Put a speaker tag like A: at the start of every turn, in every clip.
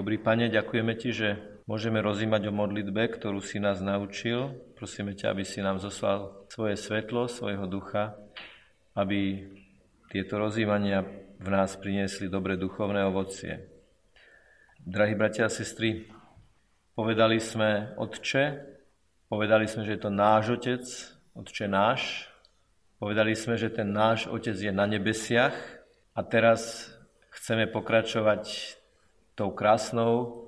A: Dobrý Pane, ďakujeme Ti, že môžeme rozímať o modlitbe, ktorú si nás naučil. Prosíme ťa, aby si nám zoslal svoje svetlo, svojho ducha, aby tieto rozímania v nás priniesli dobre duchovné ovocie. Drahí bratia a sestry, povedali sme Otče, povedali sme, že je to náš Otec, Otče náš, povedali sme, že ten náš Otec je na nebesiach a teraz chceme pokračovať tou krásnou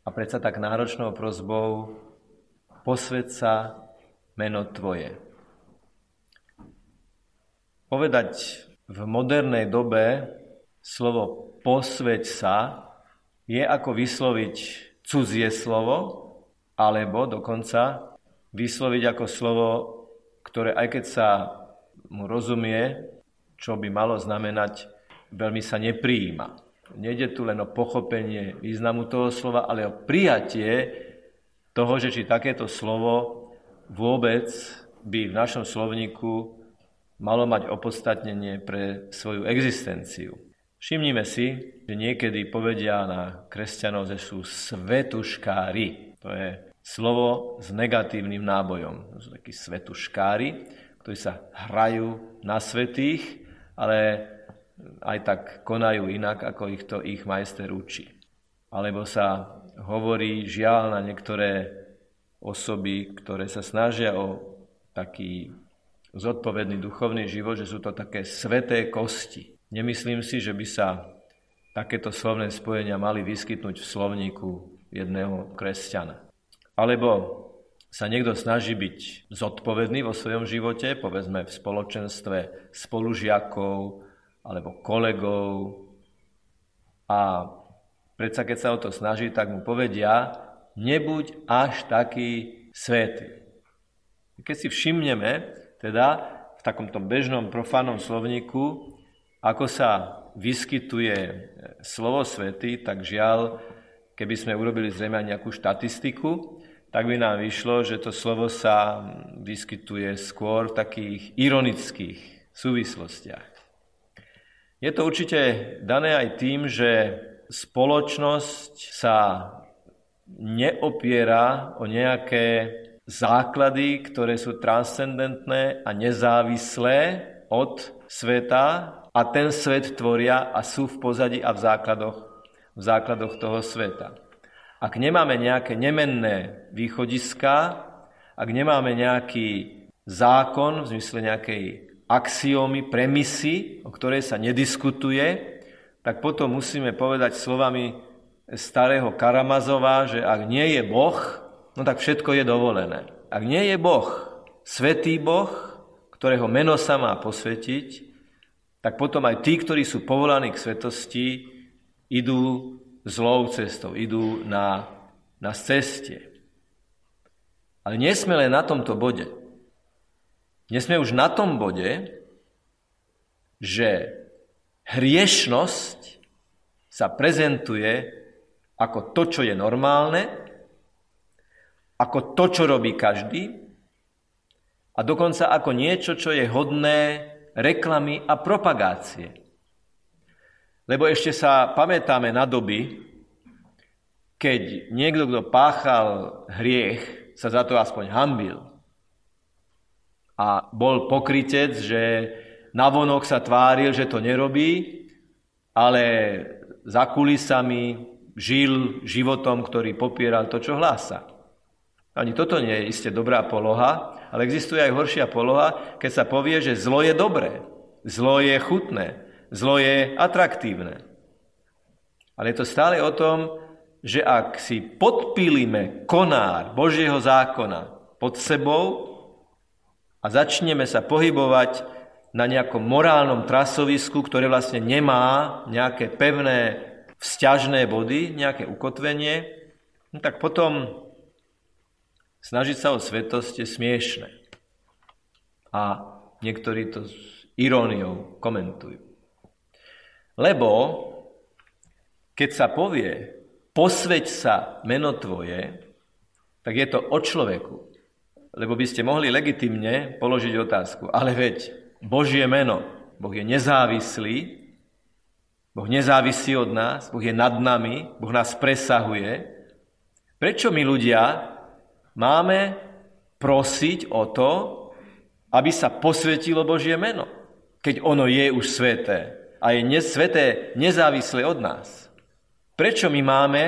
A: a predsa tak náročnou prozbou posved sa meno Tvoje. Povedať v modernej dobe slovo posveď sa je ako vysloviť cudzie slovo, alebo dokonca vysloviť ako slovo, ktoré aj keď sa mu rozumie, čo by malo znamenať, veľmi sa nepриjíma. Nejde tu len o pochopenie významu toho slova, ale o prijatie toho, že či takéto slovo vôbec by v našom slovníku malo mať opodstatnenie pre svoju existenciu. Všimnime si, že niekedy povedia na kresťanov, že sú svetuškári. To je slovo s negatívnym nábojom. To sú takí svetuškári, ktorí sa hrajú na svetých, ale aj tak konajú inak, ako ich to ich majster učí. Alebo sa hovorí žiaľ na niektoré osoby, ktoré sa snažia o taký zodpovedný duchovný život, že sú to také sveté kosti. Nemyslím si, že by sa takéto slovné spojenia mali vyskytnúť v slovníku jedného kresťana. Alebo sa niekto snaží byť zodpovedný vo svojom živote, povedzme v spoločenstve spolužiakov, alebo kolegov. A predsa keď sa o to snaží, tak mu povedia, nebuď až taký svetý. Keď si všimneme, teda v takomto bežnom profánom slovníku, ako sa vyskytuje slovo svety, tak žiaľ, keby sme urobili zrejme nejakú štatistiku, tak by nám vyšlo, že to slovo sa vyskytuje skôr v takých ironických súvislostiach. Je to určite dané aj tým, že spoločnosť sa neopiera o nejaké základy, ktoré sú transcendentné a nezávislé od sveta a ten svet tvoria a sú v pozadí a v základoch, v základoch toho sveta. Ak nemáme nejaké nemenné východiska, ak nemáme nejaký zákon v zmysle nejakej axiómy, premisy, o ktorej sa nediskutuje, tak potom musíme povedať slovami starého Karamazova, že ak nie je Boh, no tak všetko je dovolené. Ak nie je Boh, svetý Boh, ktorého meno sa má posvetiť, tak potom aj tí, ktorí sú povolaní k svetosti, idú zlou cestou, idú na, na ceste. Ale nie sme len na tomto bode. Dnes sme už na tom bode, že hriešnosť sa prezentuje ako to, čo je normálne, ako to, čo robí každý a dokonca ako niečo, čo je hodné reklamy a propagácie. Lebo ešte sa pamätáme na doby, keď niekto, kto páchal hriech, sa za to aspoň hambil a bol pokrytec, že navonok sa tváril, že to nerobí, ale za kulisami žil životom, ktorý popieral to, čo hlása. Ani toto nie je iste dobrá poloha, ale existuje aj horšia poloha, keď sa povie, že zlo je dobré, zlo je chutné, zlo je atraktívne. Ale je to stále o tom, že ak si podpílime konár Božieho zákona pod sebou, a začneme sa pohybovať na nejakom morálnom trasovisku, ktoré vlastne nemá nejaké pevné vzťažné body, nejaké ukotvenie, no tak potom snažiť sa o svetosť je smiešne. A niektorí to s iróniou komentujú. Lebo keď sa povie posveď sa meno tvoje, tak je to o človeku, lebo by ste mohli legitimne položiť otázku. Ale veď Božie meno, Boh je nezávislý Boh nezávisí od nás, Boh je nad nami, Boh nás presahuje. Prečo my ľudia máme prosiť o to, aby sa posvetilo Božie meno, keď ono je už sveté a je sveté nezávisle od nás? Prečo my máme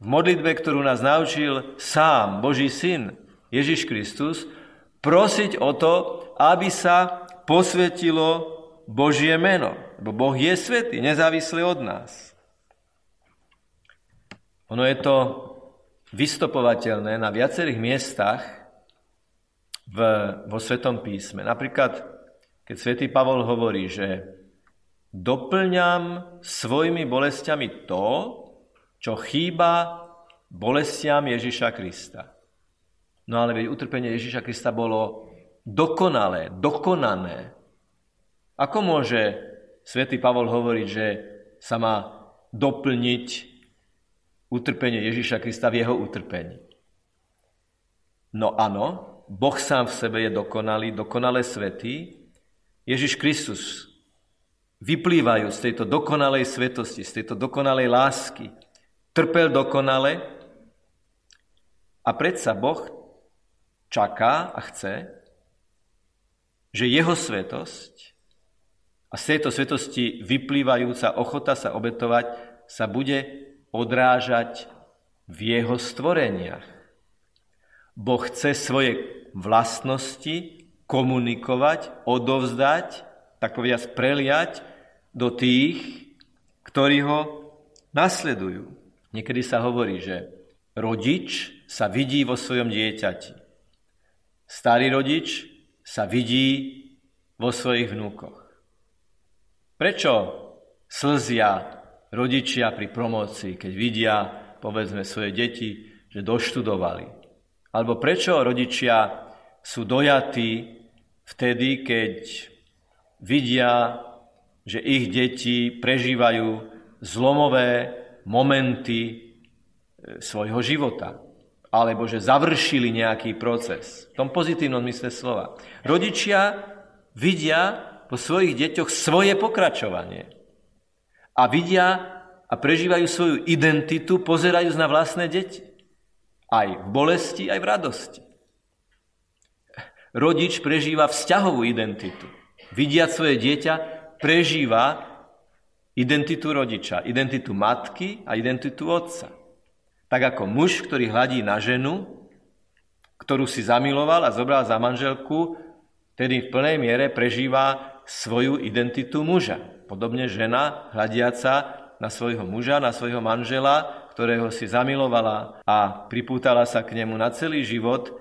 A: v modlitbe, ktorú nás naučil sám Boží syn Ježiš Kristus, prosiť o to, aby sa posvetilo Božie meno. Lebo Boh je svetý, nezávislý od nás. Ono je to vystopovateľné na viacerých miestach v, vo Svetom písme. Napríklad, keď svätý Pavol hovorí, že doplňam svojimi bolestiami to, čo chýba bolestiam Ježiša Krista. No ale veď utrpenie Ježiša Krista bolo dokonalé, dokonané. Ako môže svätý Pavol hovoriť, že sa má doplniť utrpenie Ježiša Krista v jeho utrpení? No áno, Boh sám v sebe je dokonalý, dokonale svetý. Ježiš Kristus vyplývajú z tejto dokonalej svetosti, z tejto dokonalej lásky. Trpel dokonale a predsa Boh čaká a chce, že jeho svetosť a z tejto svetosti vyplývajúca ochota sa obetovať sa bude odrážať v jeho stvoreniach. Boh chce svoje vlastnosti komunikovať, odovzdať, tak povediať preliať do tých, ktorí ho nasledujú. Niekedy sa hovorí, že rodič sa vidí vo svojom dieťati. Starý rodič sa vidí vo svojich vnúkoch. Prečo slzia rodičia pri promocii, keď vidia, povedzme, svoje deti, že doštudovali? Alebo prečo rodičia sú dojatí vtedy, keď vidia, že ich deti prežívajú zlomové momenty e, svojho života alebo že završili nejaký proces. V tom pozitívnom mysle slova. Rodičia vidia vo svojich deťoch svoje pokračovanie. A vidia a prežívajú svoju identitu, pozerajúc na vlastné deti. Aj v bolesti, aj v radosti. Rodič prežíva vzťahovú identitu. Vidia svoje dieťa, prežíva identitu rodiča, identitu matky a identitu otca. Tak ako muž, ktorý hladí na ženu, ktorú si zamiloval a zobral za manželku, tedy v plnej miere prežíva svoju identitu muža. Podobne žena, hľadiaca na svojho muža, na svojho manžela, ktorého si zamilovala a pripútala sa k nemu na celý život,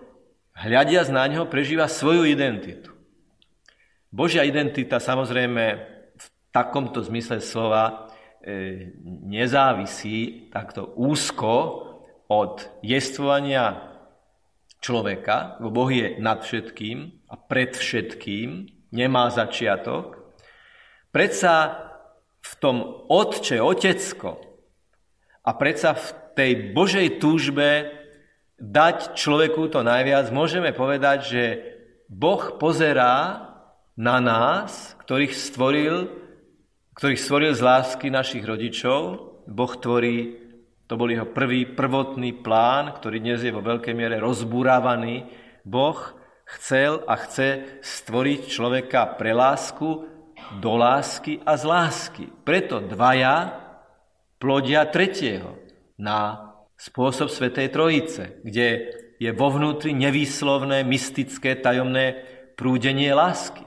A: hľadiac na ňo prežíva svoju identitu. Božia identita samozrejme v takomto zmysle slova nezávisí takto úzko od jestvovania človeka, lebo Boh je nad všetkým a pred všetkým, nemá začiatok. Predsa v tom otče, otecko a predsa v tej Božej túžbe dať človeku to najviac, môžeme povedať, že Boh pozerá na nás, ktorých stvoril, ktorých stvoril z lásky našich rodičov. Boh tvorí, to bol jeho prvý prvotný plán, ktorý dnes je vo veľkej miere rozburávaný. Boh chcel a chce stvoriť človeka pre lásku, do lásky a z lásky. Preto dvaja plodia tretieho na spôsob Svetej Trojice, kde je vo vnútri nevýslovné, mystické, tajomné prúdenie lásky.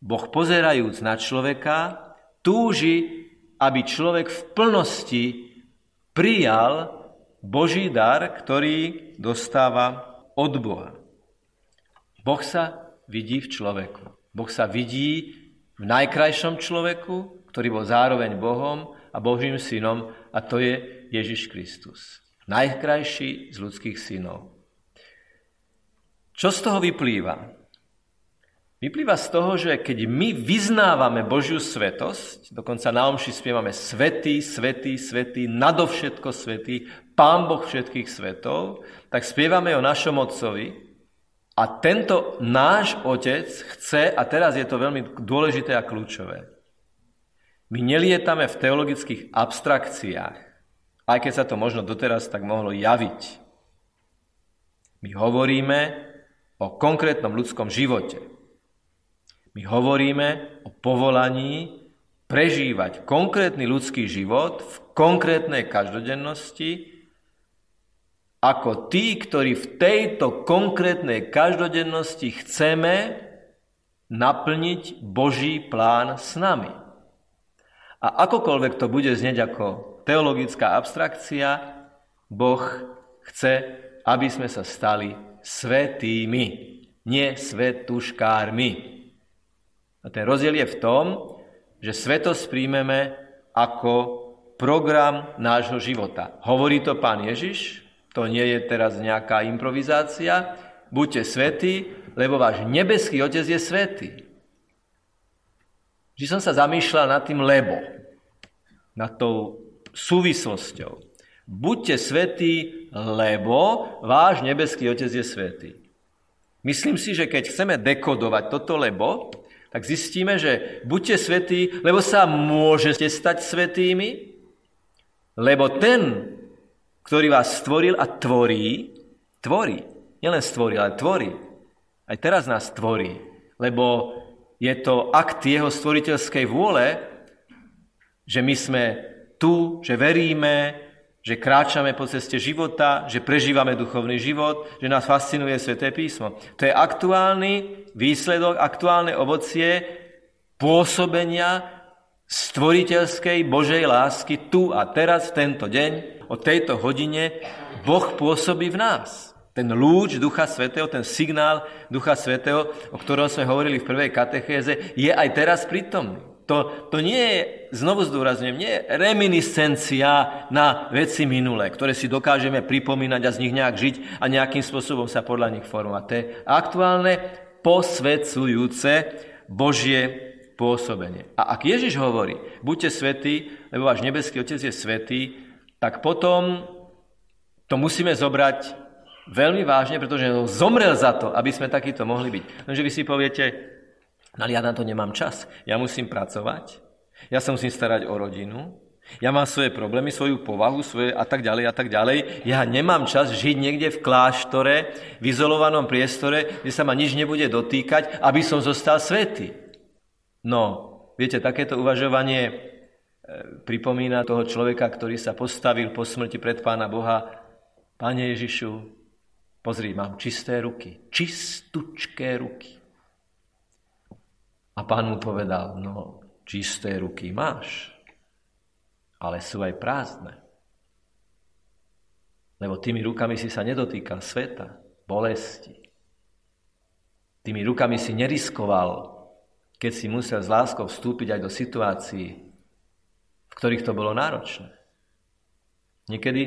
A: Boh pozerajúc na človeka, túži, aby človek v plnosti prijal Boží dar, ktorý dostáva od Boha. Boh sa vidí v človeku. Boh sa vidí v najkrajšom človeku, ktorý bol zároveň Bohom a Božím synom, a to je Ježiš Kristus. Najkrajší z ľudských synov. Čo z toho vyplýva? Vyplýva z toho, že keď my vyznávame Božiu svetosť, dokonca na omši spievame Svetý, Svetý, Svetý, nadovšetko Svetý, Pán Boh všetkých svetov, tak spievame o našom Otcovi, a tento náš otec chce, a teraz je to veľmi dôležité a kľúčové, My nelietame v teologických abstrakciách, aj keď sa to možno doteraz tak mohlo javiť. My hovoríme o konkrétnom ľudskom živote. My hovoríme o povolaní prežívať konkrétny ľudský život v konkrétnej každodennosti ako tí, ktorí v tejto konkrétnej každodennosti chceme naplniť Boží plán s nami. A akokoľvek to bude znieť ako teologická abstrakcia, Boh chce, aby sme sa stali svetými, nie svetuškármi. A ten rozdiel je v tom, že svetosť príjmeme ako program nášho života. Hovorí to pán Ježiš, to nie je teraz nejaká improvizácia. Buďte svetí, lebo váš nebeský Otec je svetý. Vždy som sa zamýšľal nad tým lebo, nad tou súvislosťou. Buďte svetí, lebo váš nebeský Otec je svetý. Myslím si, že keď chceme dekodovať toto lebo, tak zistíme, že buďte svetí, lebo sa môžete stať svetými, lebo ten, ktorý vás stvoril a tvorí, tvorí. Nielen stvoril, ale tvorí. Aj teraz nás tvorí, lebo je to akt jeho stvoriteľskej vôle, že my sme tu, že veríme, že kráčame po ceste života, že prežívame duchovný život, že nás fascinuje Sveté písmo. To je aktuálny výsledok, aktuálne ovocie pôsobenia stvoriteľskej Božej lásky tu a teraz, v tento deň, o tejto hodine Boh pôsobí v nás. Ten lúč Ducha Svetého, ten signál Ducha Svetého, o ktorom sme hovorili v prvej katechéze, je aj teraz prítomný. To, to nie je, znovu zdôrazňujem, nie je reminiscencia na veci minulé, ktoré si dokážeme pripomínať a z nich nejak žiť a nejakým spôsobom sa podľa nich formovať. To je aktuálne posvedcujúce Božie pôsobenie. A ak Ježiš hovorí, buďte svetí, lebo váš nebeský Otec je svetý, tak potom to musíme zobrať veľmi vážne, pretože zomrel za to, aby sme takýto mohli byť. Lenže vy si poviete, ale ja na to nemám čas. Ja musím pracovať, ja sa musím starať o rodinu, ja mám svoje problémy, svoju povahu, svoje a tak ďalej a tak ďalej. Ja nemám čas žiť niekde v kláštore, v izolovanom priestore, kde sa ma nič nebude dotýkať, aby som zostal svetý. No, viete, takéto uvažovanie pripomína toho človeka, ktorý sa postavil po smrti pred Pána Boha. Pane Ježišu, pozri, mám čisté ruky, čistučké ruky. A pán mu povedal, no, čisté ruky máš, ale sú aj prázdne. Lebo tými rukami si sa nedotýkal sveta, bolesti. Tými rukami si neriskoval, keď si musel s láskou vstúpiť aj do situácií, ktorých to bolo náročné. Niekedy,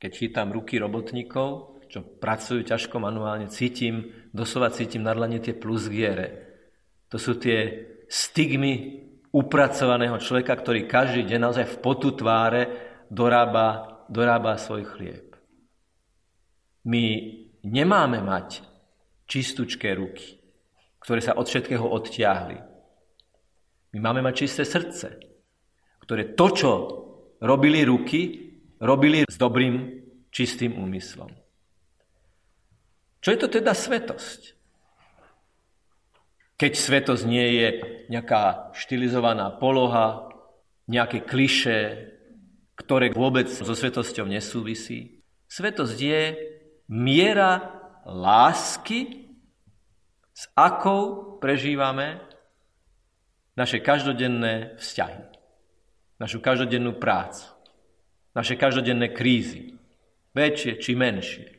A: keď čítam ruky robotníkov, čo pracujú ťažko manuálne, cítim, doslova cítim na dlane tie plusgiere. To sú tie stigmy upracovaného človeka, ktorý každý deň naozaj v potu tváre dorába, dorába svoj chlieb. My nemáme mať čistúčké ruky, ktoré sa od všetkého odtiahli. My máme mať čisté srdce, ktoré to, čo robili ruky, robili s dobrým, čistým úmyslom. Čo je to teda svetosť? Keď svetosť nie je nejaká štilizovaná poloha, nejaké kliše, ktoré vôbec so svetosťou nesúvisí. Svetosť je miera lásky, s akou prežívame naše každodenné vzťahy našu každodennú prácu, naše každodenné krízy, väčšie či menšie.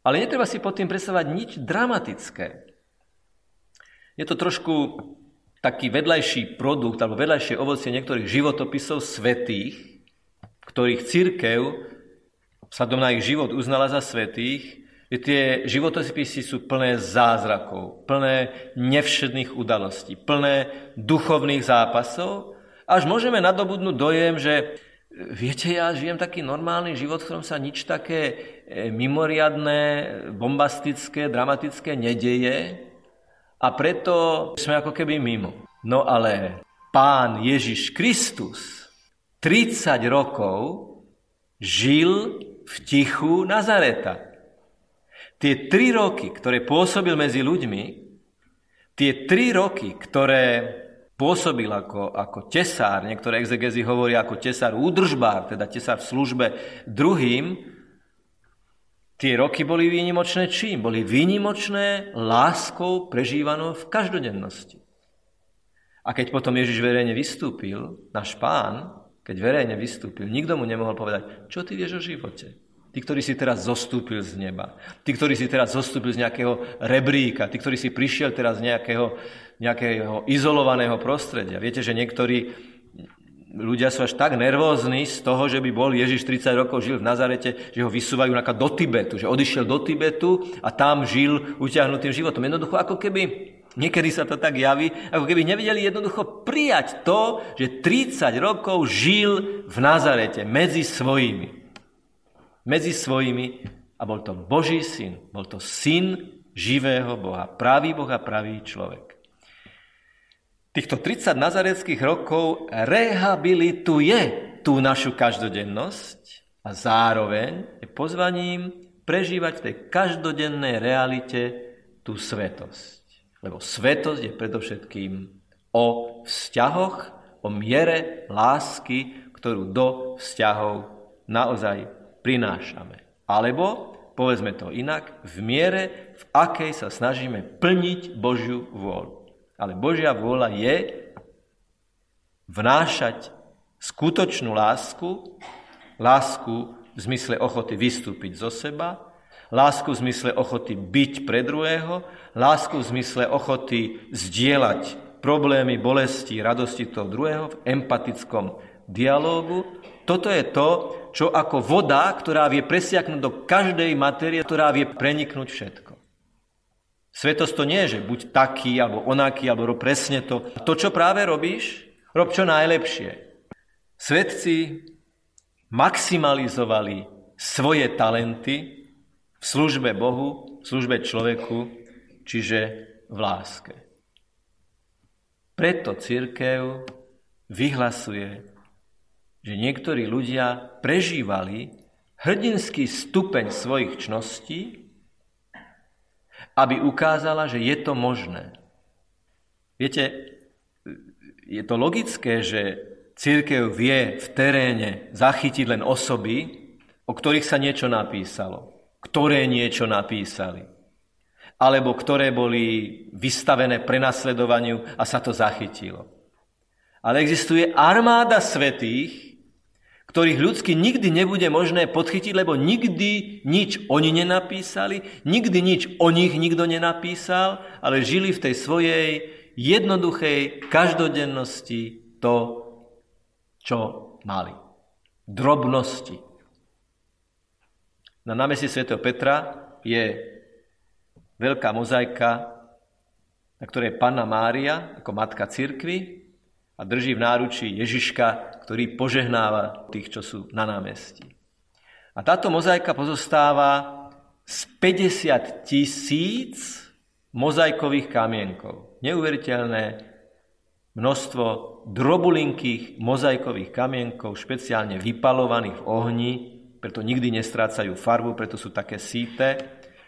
A: Ale netreba si pod tým predstavať nič dramatické. Je to trošku taký vedľajší produkt alebo vedľajšie ovocie niektorých životopisov svetých, ktorých církev vzhľadom na ich život uznala za svetých, že tie životopisy sú plné zázrakov, plné nevšedných udalostí, plné duchovných zápasov. Až môžeme nadobudnúť dojem, že viete, ja žijem taký normálny život, v ktorom sa nič také e, mimoriadné, bombastické, dramatické nedeje a preto sme ako keby mimo. No ale pán Ježiš Kristus 30 rokov žil v tichu Nazareta. Tie tri roky, ktoré pôsobil medzi ľuďmi, tie tri roky, ktoré pôsobil ako, ako tesár, niektoré exegezy hovoria ako tesár údržbár, teda tesár v službe druhým, Tie roky boli výnimočné čím? Boli výnimočné láskou prežívanou v každodennosti. A keď potom Ježiš verejne vystúpil, náš pán, keď verejne vystúpil, nikto mu nemohol povedať, čo ty vieš o živote. Ty, ktorý si teraz zostúpil z neba. Ty, ktorý si teraz zostúpil z nejakého rebríka. Ty, ktorý si prišiel teraz z nejakého, nejakého izolovaného prostredia. Viete, že niektorí ľudia sú až tak nervózni z toho, že by bol Ježiš 30 rokov žil v Nazarete, že ho vysúvajú do Tibetu, že odišiel do Tibetu a tam žil utiahnutým životom. Jednoducho ako keby, niekedy sa to tak javí, ako keby nevedeli jednoducho prijať to, že 30 rokov žil v Nazarete medzi svojimi. Medzi svojimi a bol to Boží syn, bol to syn živého Boha, pravý Boh a pravý človek týchto 30 nazareckých rokov rehabilituje tú našu každodennosť a zároveň je pozvaním prežívať v tej každodennej realite tú svetosť. Lebo svetosť je predovšetkým o vzťahoch, o miere lásky, ktorú do vzťahov naozaj prinášame. Alebo, povedzme to inak, v miere, v akej sa snažíme plniť Božiu vôľu. Ale Božia vôľa je vnášať skutočnú lásku, lásku v zmysle ochoty vystúpiť zo seba, lásku v zmysle ochoty byť pre druhého, lásku v zmysle ochoty zdieľať problémy, bolesti, radosti toho druhého v empatickom dialógu. Toto je to, čo ako voda, ktorá vie presiaknúť do každej materie, ktorá vie preniknúť všetko. Svetosť to nie je, že buď taký, alebo onaký, alebo rob presne to. To, čo práve robíš, rob čo najlepšie. Svetci maximalizovali svoje talenty v službe Bohu, v službe človeku, čiže v láske. Preto církev vyhlasuje, že niektorí ľudia prežívali hrdinský stupeň svojich čností aby ukázala, že je to možné. Viete, je to logické, že církev vie v teréne zachytiť len osoby, o ktorých sa niečo napísalo, ktoré niečo napísali, alebo ktoré boli vystavené prenasledovaniu a sa to zachytilo. Ale existuje armáda svetých, ktorých ľudsky nikdy nebude možné podchytiť, lebo nikdy nič oni nenapísali, nikdy nič o nich nikto nenapísal, ale žili v tej svojej jednoduchej každodennosti to, čo mali. Drobnosti. Na námestí Sv. Petra je veľká mozaika, na ktorej je Panna Mária ako matka cirkvy a drží v náručí Ježiška, ktorý požehnáva tých, čo sú na námestí. A táto mozaika pozostáva z 50 tisíc mozaikových kamienkov. Neuveriteľné množstvo drobulinkých mozaikových kamienkov, špeciálne vypalovaných v ohni, preto nikdy nestrácajú farbu, preto sú také síte.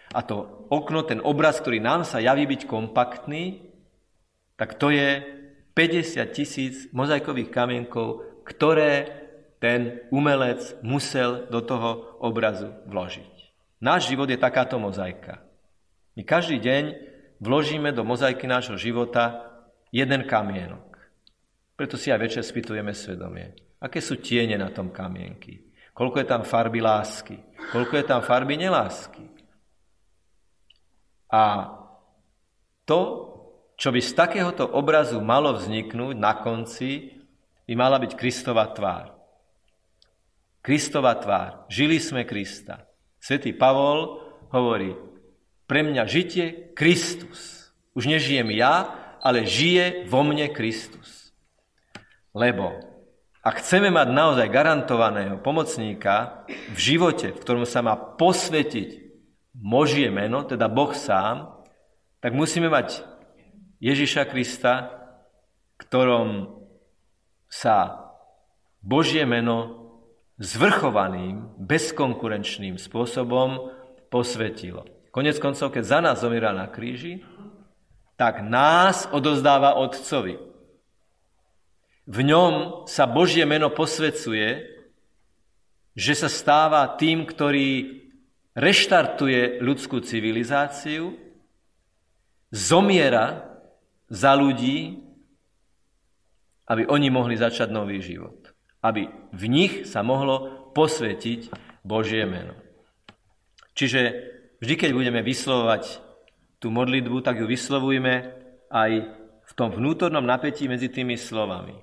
A: A to okno, ten obraz, ktorý nám sa javí byť kompaktný, tak to je 50 tisíc mozaikových kamienkov, ktoré ten umelec musel do toho obrazu vložiť. Náš život je takáto mozaika. My každý deň vložíme do mozaiky nášho života jeden kamienok. Preto si aj večer spýtujeme svedomie. Aké sú tiene na tom kamienky? Koľko je tam farby lásky? Koľko je tam farby nelásky? A to, čo by z takéhoto obrazu malo vzniknúť na konci, by mala byť Kristova tvár. Kristova tvár. Žili sme Krista. Svetý Pavol hovorí, pre mňa žitie Kristus. Už nežijem ja, ale žije vo mne Kristus. Lebo ak chceme mať naozaj garantovaného pomocníka v živote, v ktorom sa má posvetiť Božie meno, teda Boh sám, tak musíme mať Ježiša Krista, ktorom sa Božie meno zvrchovaným, bezkonkurenčným spôsobom posvetilo. Konec koncov, keď za nás zomieral na kríži, tak nás odozdáva Otcovi. V ňom sa Božie meno posvecuje, že sa stáva tým, ktorý reštartuje ľudskú civilizáciu, zomiera za ľudí, aby oni mohli začať nový život. Aby v nich sa mohlo posvetiť Božie meno. Čiže vždy, keď budeme vyslovovať tú modlitbu, tak ju vyslovujme aj v tom vnútornom napätí medzi tými slovami.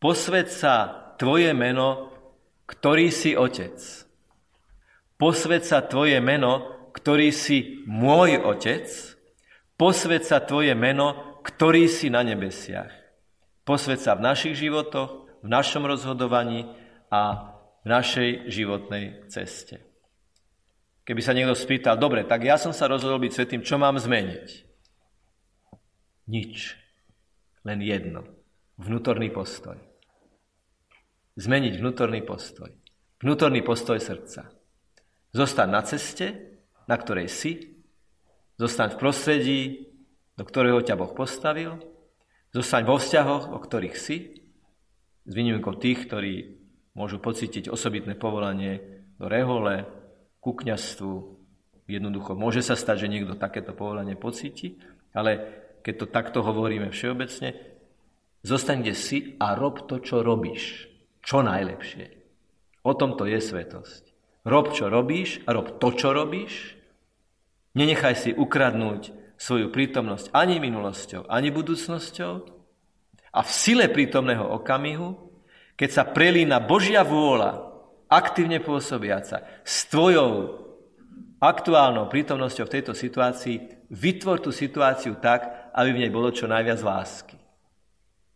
A: Posved sa Tvoje meno, ktorý si Otec. Posved sa Tvoje meno, ktorý si môj Otec. Posved sa Tvoje meno, ktorý si na nebesiach. Posved sa v našich životoch, v našom rozhodovaní a v našej životnej ceste. Keby sa niekto spýtal, dobre, tak ja som sa rozhodol byť svetým, čo mám zmeniť? Nič. Len jedno. Vnútorný postoj. Zmeniť vnútorný postoj. Vnútorný postoj srdca. Zostať na ceste, na ktorej si, zostať v prostredí, do ktorého ťa Boh postavil, zostať vo vzťahoch, o ktorých si, s výnimkou tých, ktorí môžu pocítiť osobitné povolanie do rehole, ku kniastvu. Jednoducho môže sa stať, že niekto takéto povolanie pocíti, ale keď to takto hovoríme všeobecne, zostaň kde si a rob to, čo robíš. Čo najlepšie. O tom to je svetosť. Rob, čo robíš a rob to, čo robíš. Nenechaj si ukradnúť svoju prítomnosť ani minulosťou, ani budúcnosťou. A v sile prítomného okamihu, keď sa prelína Božia vôľa aktívne pôsobiaca s tvojou aktuálnou prítomnosťou v tejto situácii, vytvor tú situáciu tak, aby v nej bolo čo najviac lásky.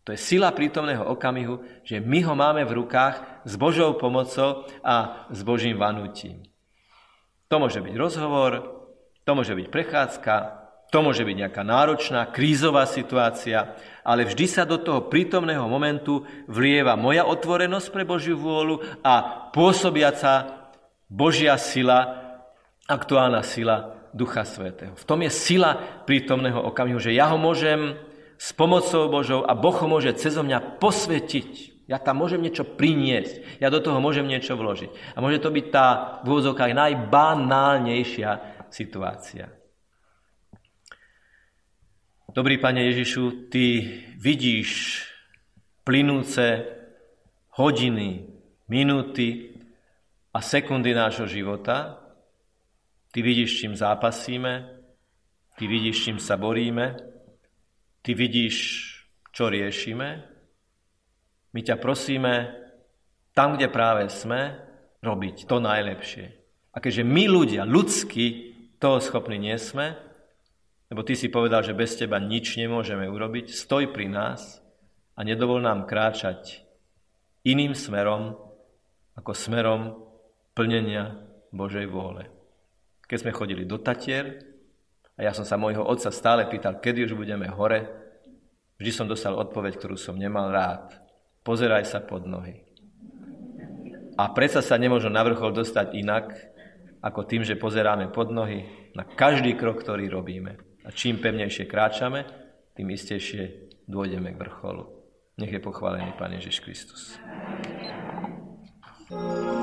A: To je sila prítomného okamihu, že my ho máme v rukách s Božou pomocou a s Božím vanutím. To môže byť rozhovor, to môže byť prechádzka, to môže byť nejaká náročná, krízová situácia, ale vždy sa do toho prítomného momentu vlieva moja otvorenosť pre Božiu vôľu a pôsobiaca Božia sila, aktuálna sila Ducha Svetého. V tom je sila prítomného okamihu, že ja ho môžem s pomocou Božou a Boh ho môže cez mňa posvetiť. Ja tam môžem niečo priniesť, ja do toho môžem niečo vložiť. A môže to byť tá v úvodzovkách najbanálnejšia situácia. Dobrý Pane Ježišu, Ty vidíš plynúce hodiny, minúty a sekundy nášho života. Ty vidíš, čím zápasíme, Ty vidíš, čím sa boríme, Ty vidíš, čo riešime. My ťa prosíme, tam, kde práve sme, robiť to najlepšie. A keďže my ľudia, ľudsky, toho schopní nie sme, lebo ty si povedal, že bez teba nič nemôžeme urobiť. Stoj pri nás a nedovol nám kráčať iným smerom ako smerom plnenia Božej vôle. Keď sme chodili do Tatier a ja som sa môjho otca stále pýtal, kedy už budeme hore, vždy som dostal odpoveď, ktorú som nemal rád. Pozeraj sa pod nohy. A predsa sa nemôžu na vrchol dostať inak, ako tým, že pozeráme pod nohy na každý krok, ktorý robíme. A čím pevnejšie kráčame, tým istejšie dôjdeme k vrcholu. Nech je pochválený Pán Ježiš Kristus. Amen.